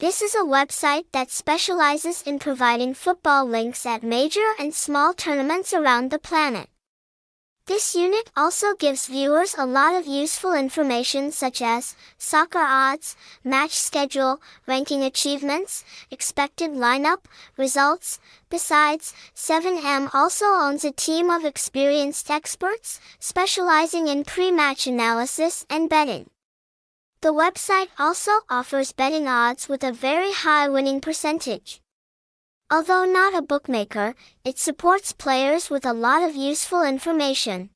This is a website that specializes in providing football links at major and small tournaments around the planet. This unit also gives viewers a lot of useful information such as soccer odds, match schedule, ranking achievements, expected lineup, results. Besides, 7M also owns a team of experienced experts specializing in pre-match analysis and betting. The website also offers betting odds with a very high winning percentage. Although not a bookmaker, it supports players with a lot of useful information.